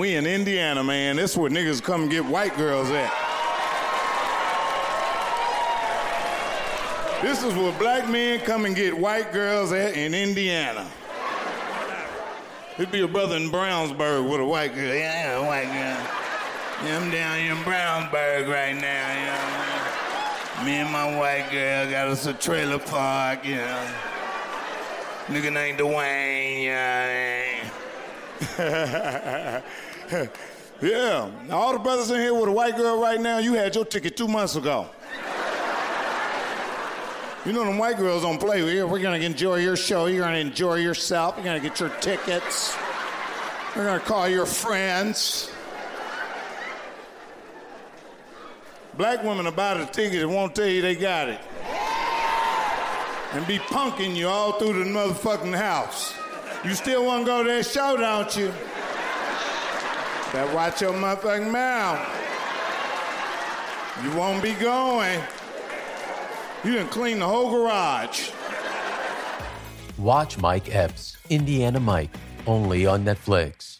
We in Indiana, man. This is where niggas come get white girls at. This is where black men come and get white girls at in Indiana. It'd be a brother in Brownsburg with a white girl. Yeah, a white girl. Yeah, I'm down here in Brownsburg right now, you know. Me and my white girl got us a trailer park, you know. Nigga named Dwayne, yeah. yeah, all the brothers in here with a white girl right now, you had your ticket two months ago. You know them white girls don't play with you. We're gonna enjoy your show. You're gonna enjoy yourself. You're gonna get your tickets. We're gonna call your friends. Black women about a ticket and won't tell you they got it. And be punking you all through the motherfucking house. You still wanna go to that show, don't you? Better watch your motherfucking mouth. You won't be going. You didn't clean the whole garage. Watch Mike Epps, Indiana Mike, only on Netflix.